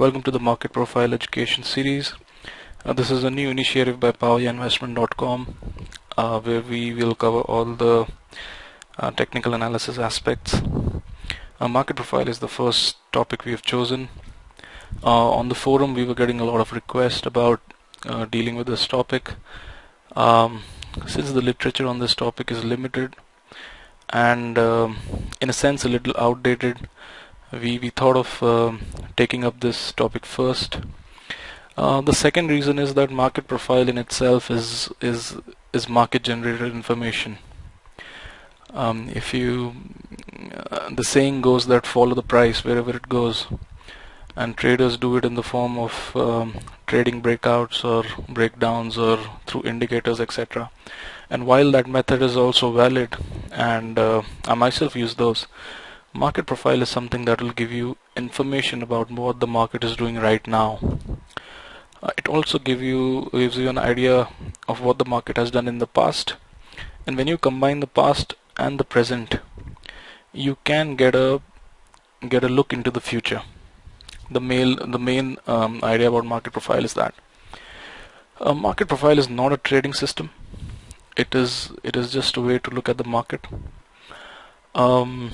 Welcome to the Market Profile Education Series. Uh, this is a new initiative by PowerInvestment.com uh, where we will cover all the uh, technical analysis aspects. Uh, market profile is the first topic we have chosen. Uh, on the forum we were getting a lot of requests about uh, dealing with this topic. Um, since the literature on this topic is limited and um, in a sense a little outdated, we, we thought of um, taking up this topic first. Uh, the second reason is that market profile in itself is is is market generated information. Um, if you uh, the saying goes that follow the price wherever it goes, and traders do it in the form of um, trading breakouts or breakdowns or through indicators, etc. And while that method is also valid, and uh, I myself use those, market profile is something that will give you information about what the market is doing right now. Uh, it also give you gives you an idea of what the market has done in the past. And when you combine the past and the present you can get a get a look into the future. The main the main um, idea about market profile is that. A market profile is not a trading system. It is it is just a way to look at the market. Um,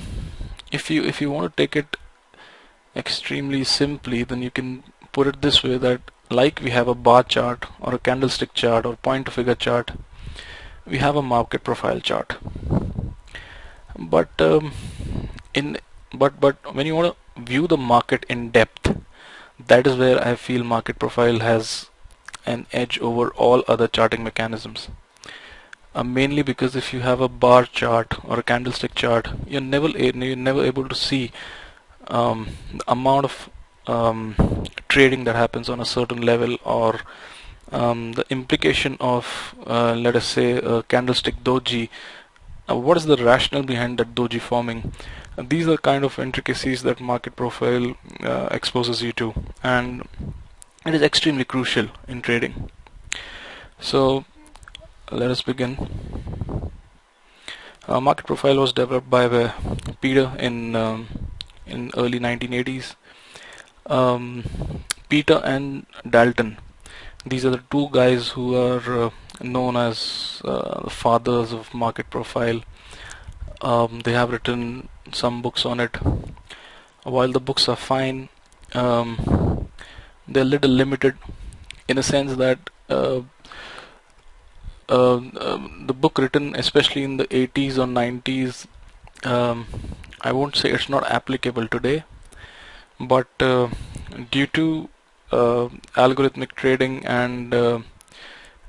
if you if you want to take it extremely simply then you can put it this way that like we have a bar chart or a candlestick chart or point and figure chart we have a market profile chart. But um, in but but when you want to view the market in depth that is where I feel market profile has an edge over all other charting mechanisms uh, mainly because if you have a bar chart or a candlestick chart you're never you're never able to see um, the amount of um, trading that happens on a certain level or um, the implication of uh, let us say a candlestick doji. Uh, what is the rationale behind that doji forming? Uh, these are kind of intricacies that market profile uh, exposes you to and it is extremely crucial in trading. So let us begin. Uh, market profile was developed by uh, Peter in um, in early 1980s. Um, Peter and Dalton. These are the two guys who are uh, known as uh, the fathers of market profile. Um, they have written some books on it. While the books are fine, um, they're a little limited in a sense that uh, um, the book written especially in the 80s or 90s um, I won't say it's not applicable today but uh, due to uh, algorithmic trading and uh,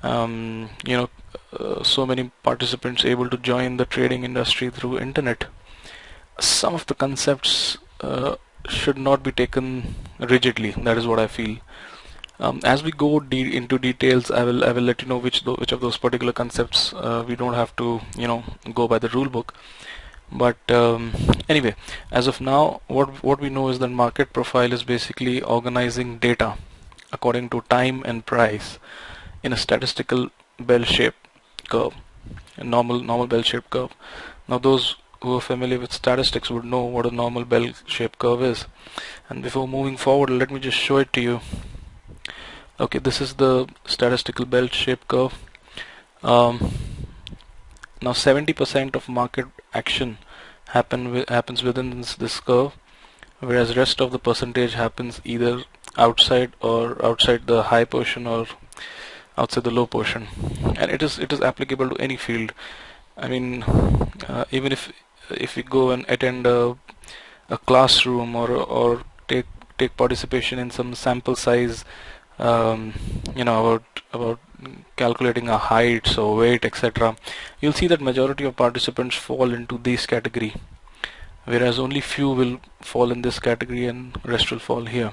um, you know uh, so many participants able to join the trading industry through internet some of the concepts uh, should not be taken rigidly. That is what I feel um, as we go de into details, I will I will let you know which which of those particular concepts uh, we don't have to you know go by the rule book. But um, anyway, as of now, what what we know is that market profile is basically organizing data according to time and price in a statistical bell-shaped curve, a normal normal bell-shaped curve. Now those who are familiar with statistics would know what a normal bell-shaped curve is. And before moving forward, let me just show it to you okay this is the statistical bell shaped curve. Um, now 70% of market action happen happens within this, this curve whereas rest of the percentage happens either outside or outside the high portion or outside the low portion. And it is it is applicable to any field. I mean uh, even if if we go and attend a, a classroom or or take take participation in some sample size um, you know about about calculating a height so weight etc you'll see that majority of participants fall into this category whereas only few will fall in this category and rest will fall here.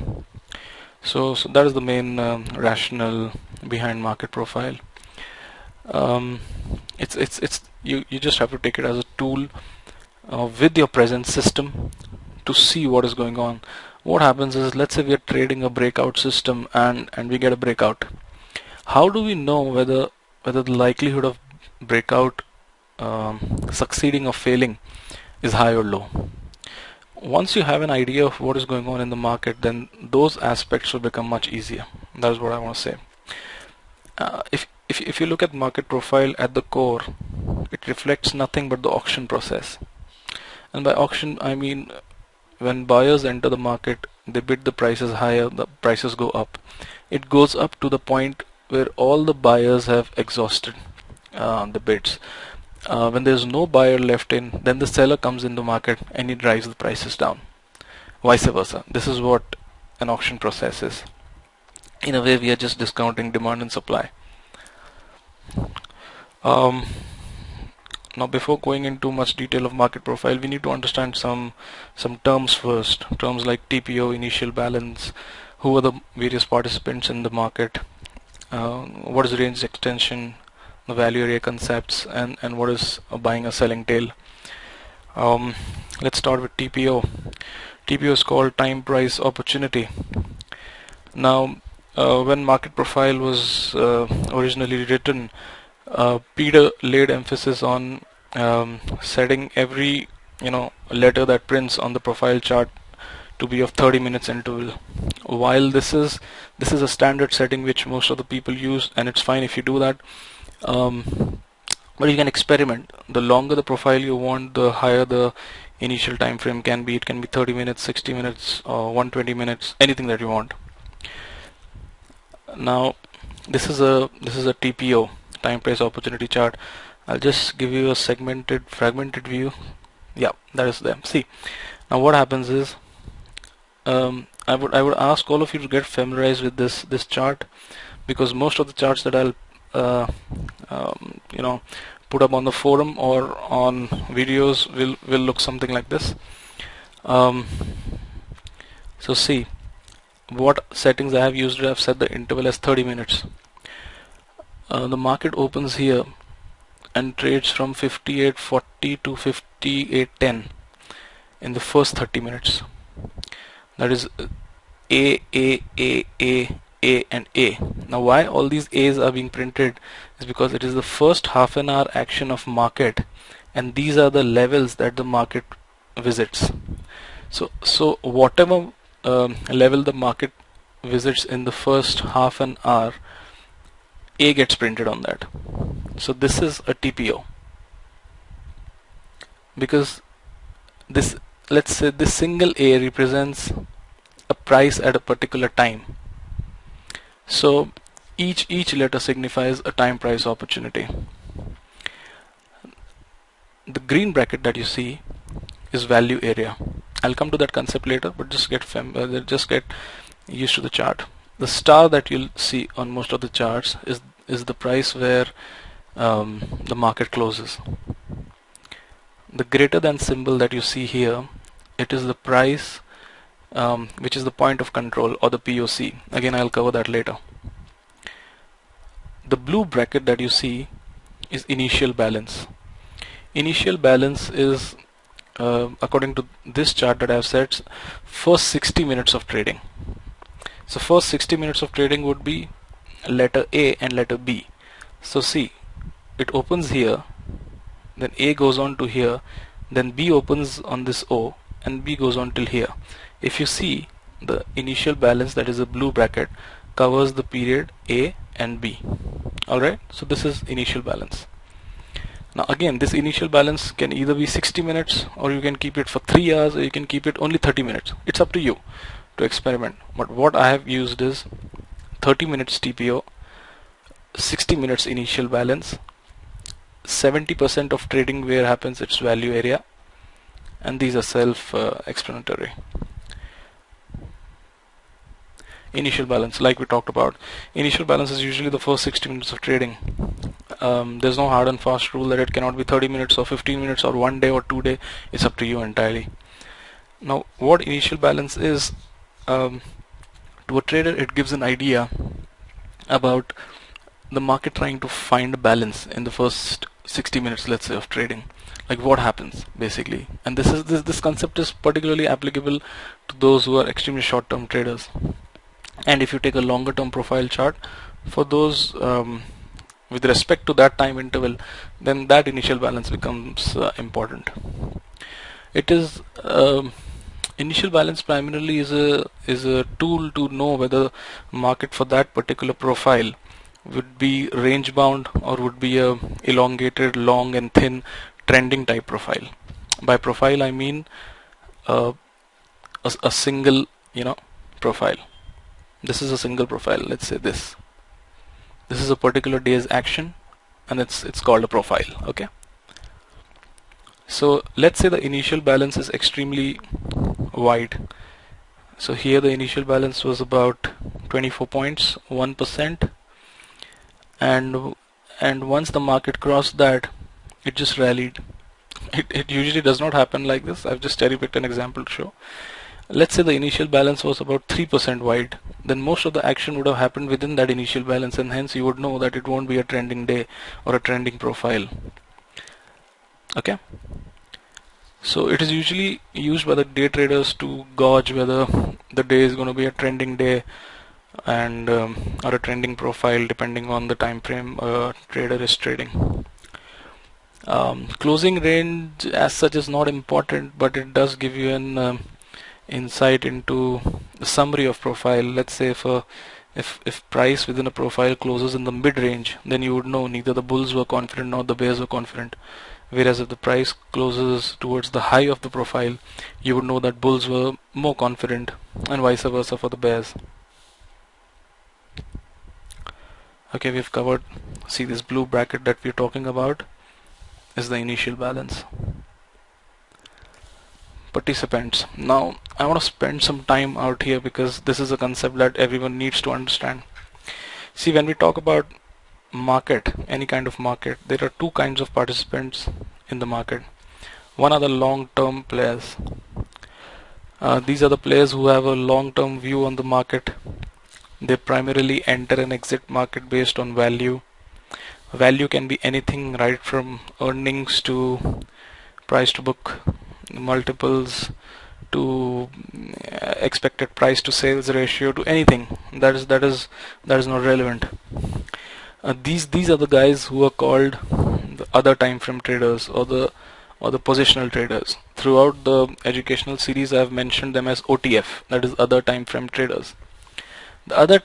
So, so that is the main um, rationale behind market profile. Um, it's it's it's you you just have to take it as a tool uh, with your present system to see what is going on what happens is let's say we are trading a breakout system and and we get a breakout. How do we know whether whether the likelihood of breakout um, succeeding or failing is high or low? Once you have an idea of what is going on in the market then those aspects will become much easier. That's what I want to say. Uh, if, if, if you look at market profile at the core it reflects nothing but the auction process. And by auction I mean when buyers enter the market they bid the prices higher the prices go up. It goes up to the point where all the buyers have exhausted uh, the bids. Uh, when there's no buyer left in then the seller comes in the market and he drives the prices down. Vice versa. This is what an auction process is. In a way we are just discounting demand and supply. Um, now before going into much detail of market profile we need to understand some some terms first. Terms like TPO initial balance who are the various participants in the market uh, what is range extension the value area concepts and and what is a buying a selling tail. Um, let's start with TPO TPO is called time price opportunity. Now uh, when market profile was uh, originally written Peter laid emphasis on um, setting every you know letter that prints on the profile chart to be of 30 minutes interval. While this is this is a standard setting which most of the people use and it's fine if you do that um, but you can experiment. The longer the profile you want the higher the initial time frame can be. It can be 30 minutes 60 minutes or 120 minutes anything that you want. Now this is a this is a TPO time price opportunity chart. I'll just give you a segmented fragmented view. Yeah that is them see now what happens is um, I would I would ask all of you to get familiarized with this this chart because most of the charts that I'll uh, um, you know put up on the forum or on videos will will look something like this. Um, so see what settings I have used I have set the interval as 30 minutes uh, the market opens here and trades from 58.40 to 58.10 in the first 30 minutes. That is A, A, A, A, A and A. Now why all these A's are being printed is because it is the first half an hour action of market and these are the levels that the market visits. So so whatever um, level the market visits in the first half an hour a gets printed on that. So this is a TPO because this let's say this single A represents a price at a particular time. So each each letter signifies a time price opportunity. The green bracket that you see is value area. I'll come to that concept later but just get fam uh, just get used to the chart the star that you'll see on most of the charts is is the price where um, the market closes. The greater than symbol that you see here it is the price um, which is the point of control or the POC again I'll cover that later. The blue bracket that you see is initial balance. Initial balance is uh, according to this chart that I've set first 60 minutes of trading so first 60 minutes of trading would be letter A and letter B. So see, it opens here, then A goes on to here, then B opens on this O and B goes on till here. If you see the initial balance that is a blue bracket covers the period A and B. Alright, so this is initial balance. Now again this initial balance can either be 60 minutes or you can keep it for 3 hours or you can keep it only 30 minutes. It's up to you to experiment. But what I have used is 30 minutes TPO 60 minutes initial balance 70% of trading where happens its value area and these are self uh, explanatory initial balance like we talked about. Initial balance is usually the first 60 minutes of trading. Um, there's no hard and fast rule that it cannot be 30 minutes or 15 minutes or one day or two day. It's up to you entirely. Now what initial balance is um, to a trader it gives an idea about the market trying to find a balance in the first 60 minutes let's say of trading. Like what happens basically? And this is this this concept is particularly applicable to those who are extremely short term traders. And if you take a longer term profile chart for those um, with respect to that time interval then that initial balance becomes uh, important. It is um, initial balance primarily is a is a tool to know whether market for that particular profile would be range bound or would be a elongated long and thin trending type profile. By profile I mean uh, a, a single you know profile. This is a single profile. Let's say this. This is a particular day's action and it's it's called a profile. Okay. So let's say the initial balance is extremely wide. So here the initial balance was about 24 points 1% and and once the market crossed that it just rallied. It, it usually does not happen like this. I've just cherry picked an example to show. Let's say the initial balance was about 3% wide. Then most of the action would have happened within that initial balance and hence you would know that it won't be a trending day or a trending profile. Okay so it is usually used by the day traders to gauge whether the day is going to be a trending day and um, or a trending profile depending on the time frame a trader is trading. Um, closing range as such is not important but it does give you an um, insight into the summary of profile. Let's say if a, if if price within a profile closes in the mid range then you would know neither the bulls were confident nor the bears were confident whereas if the price closes towards the high of the profile you would know that bulls were more confident and vice versa for the bears. Okay we've covered see this blue bracket that we're talking about is the initial balance. Participants. Now I want to spend some time out here because this is a concept that everyone needs to understand. See when we talk about market any kind of market. There are two kinds of participants in the market. One are the long-term players. Uh, these are the players who have a long-term view on the market. They primarily enter and exit market based on value. Value can be anything right from earnings to price to book multiples to uh, expected price to sales ratio to anything. That is that is that is not relevant uh, these these are the guys who are called the other time frame traders or the or the positional traders. Throughout the educational series I have mentioned them as OTF that is other time frame traders. The other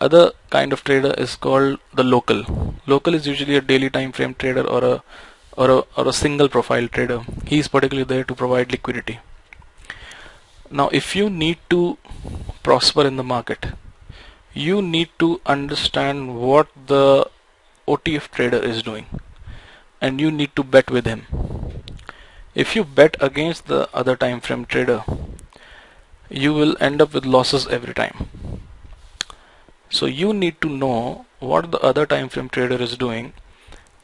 other kind of trader is called the local. Local is usually a daily time frame trader or a or a, or a single profile trader. He is particularly there to provide liquidity. Now if you need to prosper in the market you need to understand what the OTF trader is doing and you need to bet with him. If you bet against the other time frame trader you will end up with losses every time. So you need to know what the other time frame trader is doing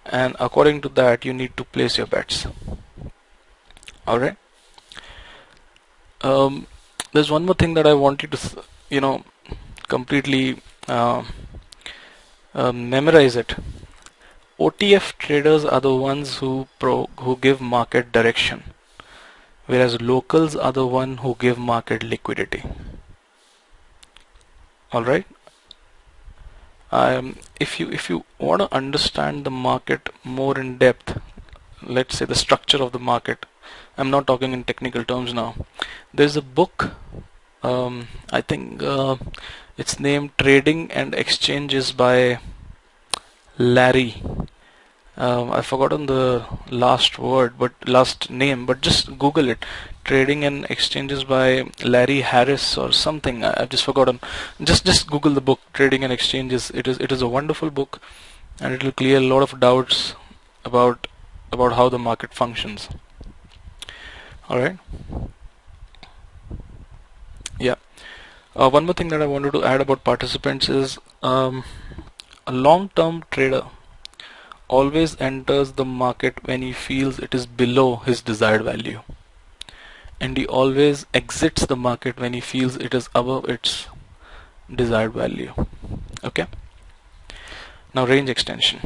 and according to that you need to place your bets. Alright? Um, there's one more thing that I want you to you know completely uh, uh, memorize it. OTF traders are the ones who pro who give market direction whereas locals are the one who give market liquidity. Alright um, if you if you want to understand the market more in depth let's say the structure of the market I'm not talking in technical terms now. There's a book um, I think uh, it's named Trading and Exchanges by Larry. Um, I've forgotten the last word but last name but just google it. Trading and exchanges by Larry Harris or something I've just forgotten. Just just google the book trading and exchanges. It is it is a wonderful book and it will clear a lot of doubts about about how the market functions. Alright yeah. Uh, one more thing that I wanted to add about participants is um, a long-term trader always enters the market when he feels it is below his desired value. And he always exits the market when he feels it is above its desired value. Okay? Now range extension.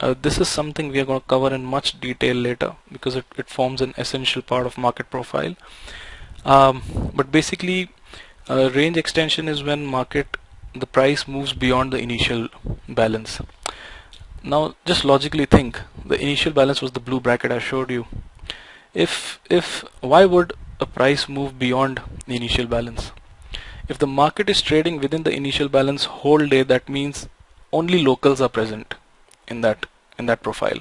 Uh, this is something we are going to cover in much detail later because it, it forms an essential part of market profile. Um, but basically uh, range extension is when market the price moves beyond the initial balance now just logically think the initial balance was the blue bracket I showed you if if why would a price move beyond the initial balance. If the market is trading within the initial balance whole day, that means only locals are present in that in that profile.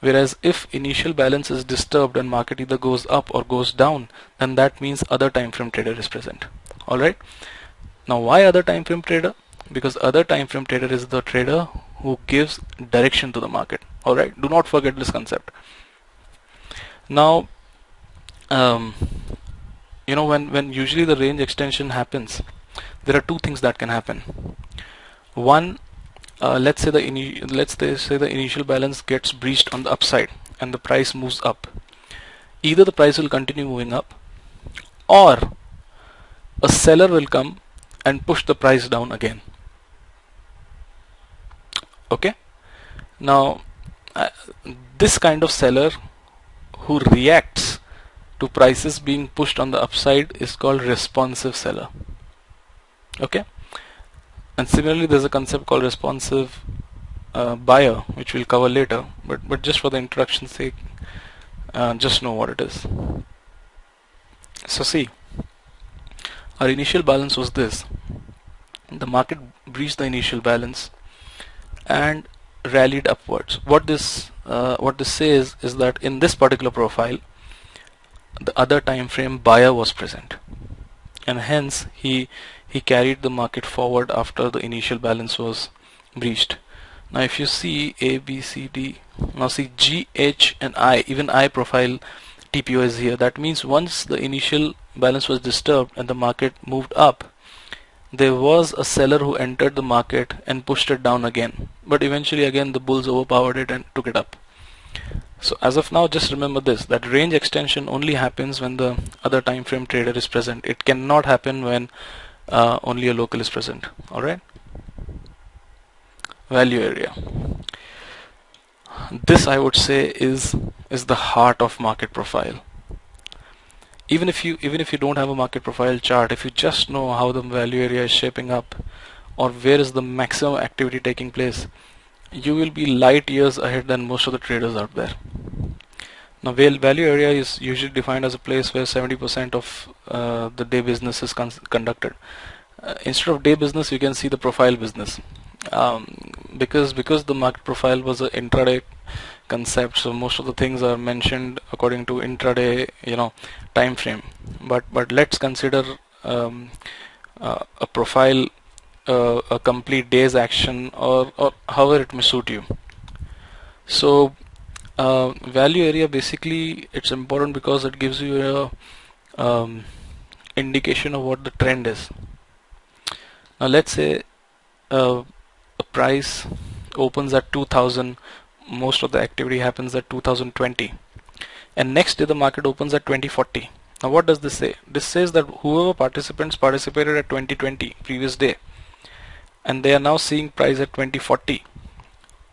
Whereas if initial balance is disturbed and market either goes up or goes down, then that means other time frame trader is present. Alright. Now why other time frame trader? Because other time frame trader is the trader who gives direction to the market. Alright. Do not forget this concept. Now um, you know when when usually the range extension happens there are two things that can happen one uh, let's say the let's say the initial balance gets breached on the upside and the price moves up either the price will continue moving up or a seller will come and push the price down again. Okay? Now uh, this kind of seller who reacts to prices being pushed on the upside is called responsive seller. Okay? And similarly there's a concept called responsive uh, buyer which we'll cover later but but just for the introduction sake uh, just know what it is. So see our initial balance was this. The market breached the initial balance and rallied upwards. What this uh, what this says is that in this particular profile the other time frame buyer was present. And hence he he carried the market forward after the initial balance was breached. Now if you see A B C D now see G H and I even I profile TPO is here. That means once the initial balance was disturbed and the market moved up. There was a seller who entered the market and pushed it down again but eventually again the bulls overpowered it and took it up. So as of now just remember this that range extension only happens when the other time frame trader is present. It cannot happen when uh, only a local is present. Alright value area. This I would say is is the heart of market profile even if you even if you don't have a market profile chart if you just know how the value area is shaping up or where is the maximum activity taking place you will be light years ahead than most of the traders out there. Now value area is usually defined as a place where 70% of uh, the day business is con conducted. Uh, instead of day business you can see the profile business um, because because the market profile was an intraday concept so most of the things are mentioned according to intraday you know time frame. But but let's consider um, uh, a profile uh, a complete day's action or, or however it may suit you. So uh, value area basically it's important because it gives you a um, indication of what the trend is. Now let's say uh, a price opens at 2000 most of the activity happens at 2020 and next day the market opens at 2040 now what does this say? This says that whoever participants participated at 2020 previous day and they are now seeing price at 2040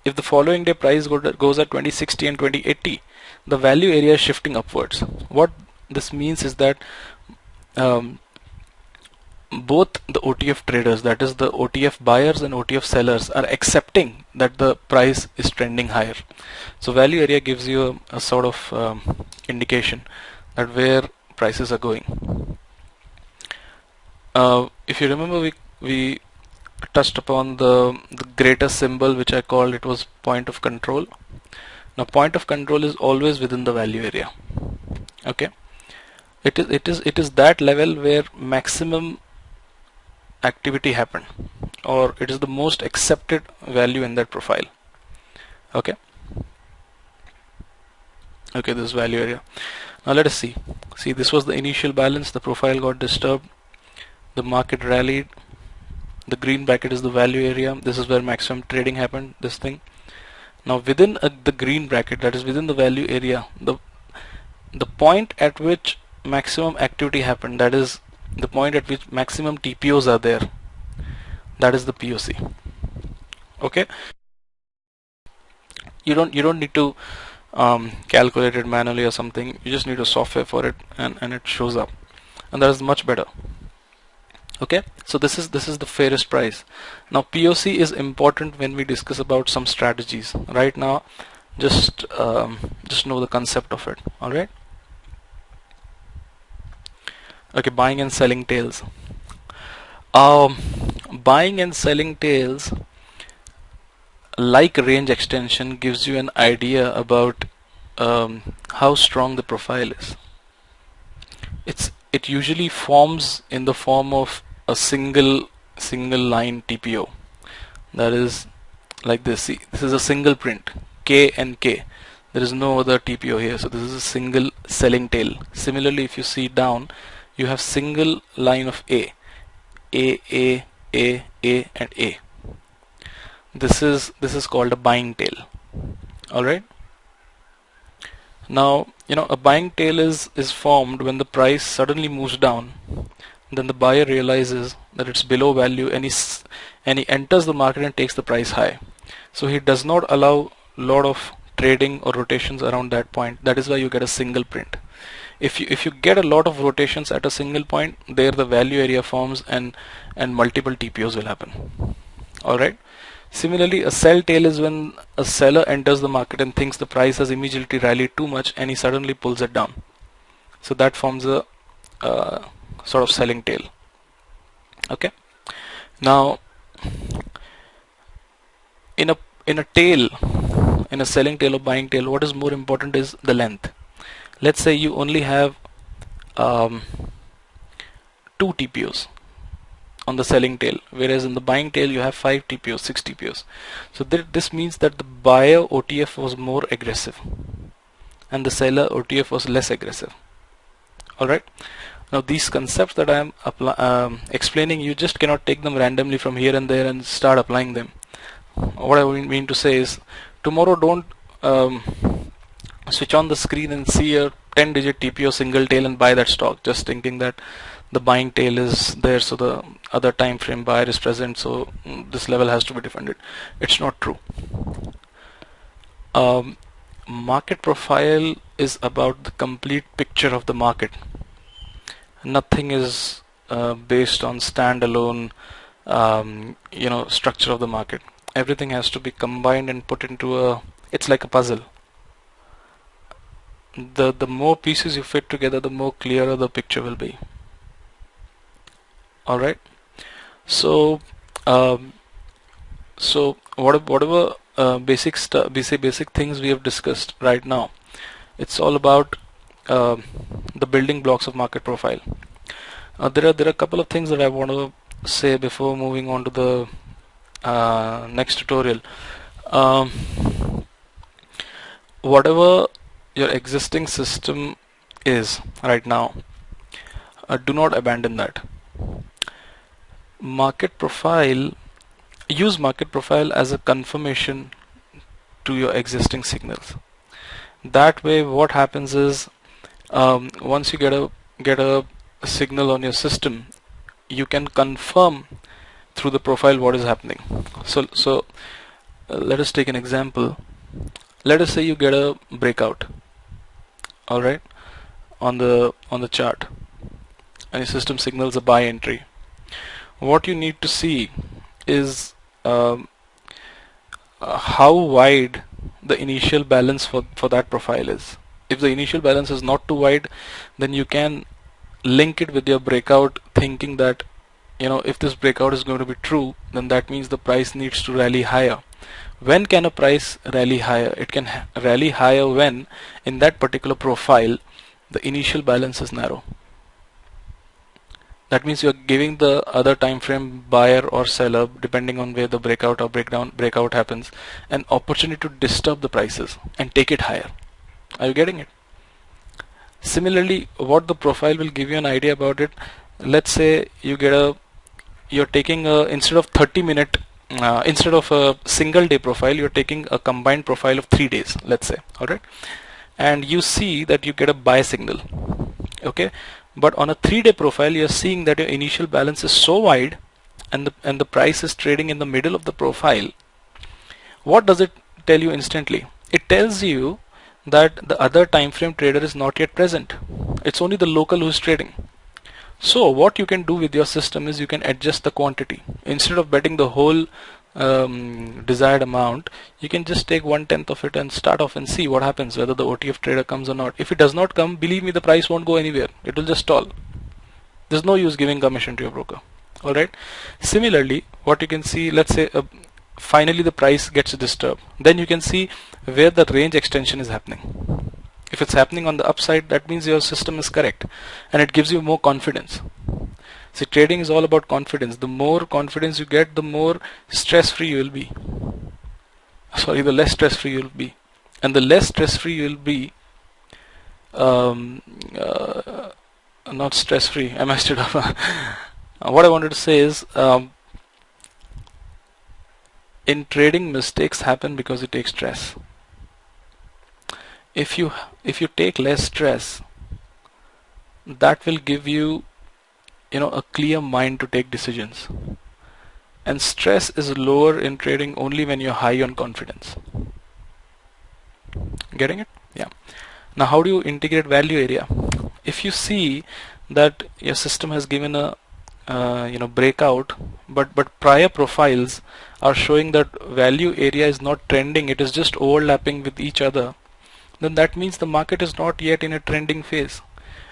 if the following day price goes at 2060 and 2080 the value area is shifting upwards. What this means is that um, both the OTF traders that is the OTF buyers and OTF sellers are accepting that the price is trending higher. So value area gives you a, a sort of um, indication that where prices are going. Uh, if you remember we we touched upon the, the greater symbol which I called it was point of control. Now point of control is always within the value area. Okay? It is it is it is that level where maximum activity happened or it is the most accepted value in that profile. Okay? Okay this value area. Now let us see. See this was the initial balance. The profile got disturbed. The market rallied. The green bracket is the value area. This is where maximum trading happened this thing. Now within uh, the green bracket that is within the value area the the point at which maximum activity happened that is the point at which maximum TPOs are there. That is the POC okay? You don't you don't need to um, calculate it manually or something. You just need a software for it and, and it shows up. And that is much better. Okay? So this is this is the fairest price. Now POC is important when we discuss about some strategies. Right now just um, just know the concept of it. All right okay buying and selling tails um, buying and selling tails like range extension gives you an idea about um, how strong the profile is. It's it usually forms in the form of a single single line TPO that is like this. See this is a single print. K and K. There is no other TPO here. So this is a single selling tail similarly if you see down you have single line of A. A A A A and A. This is this is called a buying tail. Alright? Now you know a buying tail is is formed when the price suddenly moves down. Then the buyer realizes that it's below value and he and he enters the market and takes the price high. So he does not allow lot of trading or rotations around that point. That is why you get a single print if you if you get a lot of rotations at a single point there the value area forms and and multiple TPOs will happen alright Similarly, a sell tail is when a seller enters the market and thinks the price has immediately rallied too much and he suddenly pulls it down. So that forms a uh, sort of selling tail. Okay. Now, in a in a tail, in a selling tail or buying tail, what is more important is the length. Let's say you only have um, two TPOs on the selling tail whereas in the buying tail you have 5 TPOs 6 TPOs so th this means that the buyer OTF was more aggressive and the seller OTF was less aggressive. Alright? Now these concepts that I am um, explaining you just cannot take them randomly from here and there and start applying them. What I mean to say is tomorrow don't um, switch on the screen and see a 10 digit TPO single tail and buy that stock. Just thinking that the buying tail is there so the other time frame buyer is present so mm, this level has to be defended. It's not true. Um, market profile is about the complete picture of the market. Nothing is uh, based on standalone um, you know structure of the market. Everything has to be combined and put into a it's like a puzzle the the more pieces you fit together the more clearer the picture will be. All right? So um, so whatever uh, basic stuff basic basic things we have discussed right now it's all about uh, the building blocks of market profile. Uh, there are there are a couple of things that I want to say before moving on to the uh, next tutorial. Um, whatever your existing system is right now. Uh, do not abandon that. Market profile use market profile as a confirmation to your existing signals. That way what happens is um, once you get a get a signal on your system you can confirm through the profile what is happening. So so uh, let us take an example. Let us say you get a breakout all right. On the on the chart. And your system signals a buy entry. What you need to see is um, uh, how wide the initial balance for, for that profile is. If the initial balance is not too wide, then you can link it with your breakout thinking that you know if this breakout is going to be true then that means the price needs to rally higher when can a price rally higher? It can rally higher when in that particular profile the initial balance is narrow. That means you're giving the other time frame buyer or seller depending on where the breakout or breakdown breakout happens an opportunity to disturb the prices and take it higher. Are you getting it? Similarly what the profile will give you an idea about it let's say you get a you're taking a instead of 30 minute uh, instead of a single day profile you're taking a combined profile of three days let's say all right and you see that you get a buy signal okay? But on a three day profile you're seeing that your initial balance is so wide and the and the price is trading in the middle of the profile. What does it tell you instantly? It tells you that the other time frame trader is not yet present. It's only the local who's trading so what you can do with your system is you can adjust the quantity. Instead of betting the whole um, desired amount you can just take one tenth of it and start off and see what happens whether the OTF trader comes or not. If it does not come believe me the price won't go anywhere. It will just stall. There's no use giving commission to your broker. Alright? Similarly what you can see let's say uh, finally the price gets disturbed. Then you can see where the range extension is happening if it's happening on the upside that means your system is correct and it gives you more confidence. See trading is all about confidence. The more confidence you get the more stress free you will be. Sorry the less stress free you will be. And the less stress free you will be um, uh, not stress free I messed it up. What I wanted to say is um, in trading mistakes happen because you take stress if you if you take less stress that will give you you know a clear mind to take decisions. And stress is lower in trading only when you're high on confidence. Getting it? Yeah. Now how do you integrate value area? If you see that your system has given a uh, you know breakout but but prior profiles are showing that value area is not trending it is just overlapping with each other then that means the market is not yet in a trending phase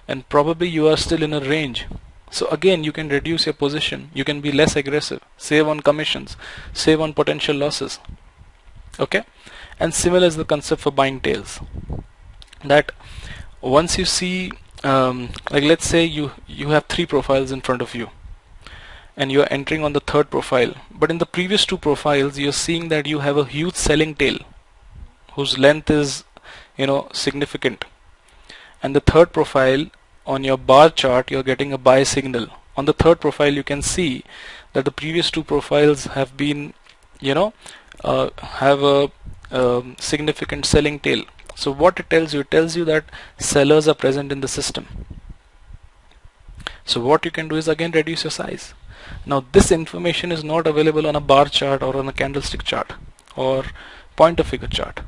and probably you are still in a range. So again you can reduce your position. You can be less aggressive save on commissions save on potential losses. Okay? And similar is the concept for buying tails. That once you see um, like let's say you you have three profiles in front of you and you are entering on the third profile but in the previous two profiles you're seeing that you have a huge selling tail whose length is you know significant. And the third profile on your bar chart you're getting a buy signal. On the third profile you can see that the previous two profiles have been you know uh, have a um, significant selling tail. So what it tells you it tells you that sellers are present in the system. So what you can do is again reduce your size. Now this information is not available on a bar chart or on a candlestick chart or point and figure chart.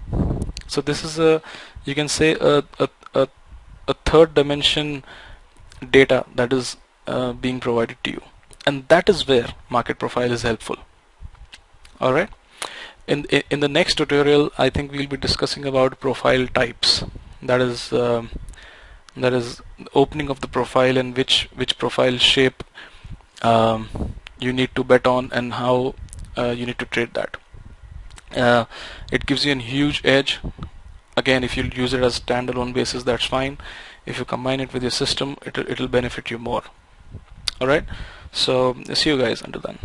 So this is a you can say a, a, a, a third dimension data that is uh, being provided to you and that is where market profile is helpful. Alright. In, in the next tutorial I think we'll be discussing about profile types that is um, that is opening of the profile and which which profile shape um, you need to bet on and how uh, you need to trade that. Uh, it gives you a huge edge. Again, if you use it as standalone basis, that's fine. If you combine it with your system, it'll it'll benefit you more. All right. So see you guys until then.